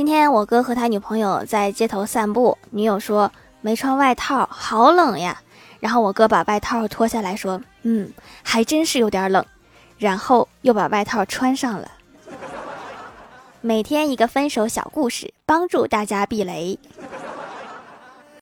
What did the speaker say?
今天我哥和他女朋友在街头散步女友说没穿外套好冷呀。然后我哥把外套脱下来说嗯还真是有点冷。然后又把外套穿上了。每天一个分手小故事帮助大家避雷。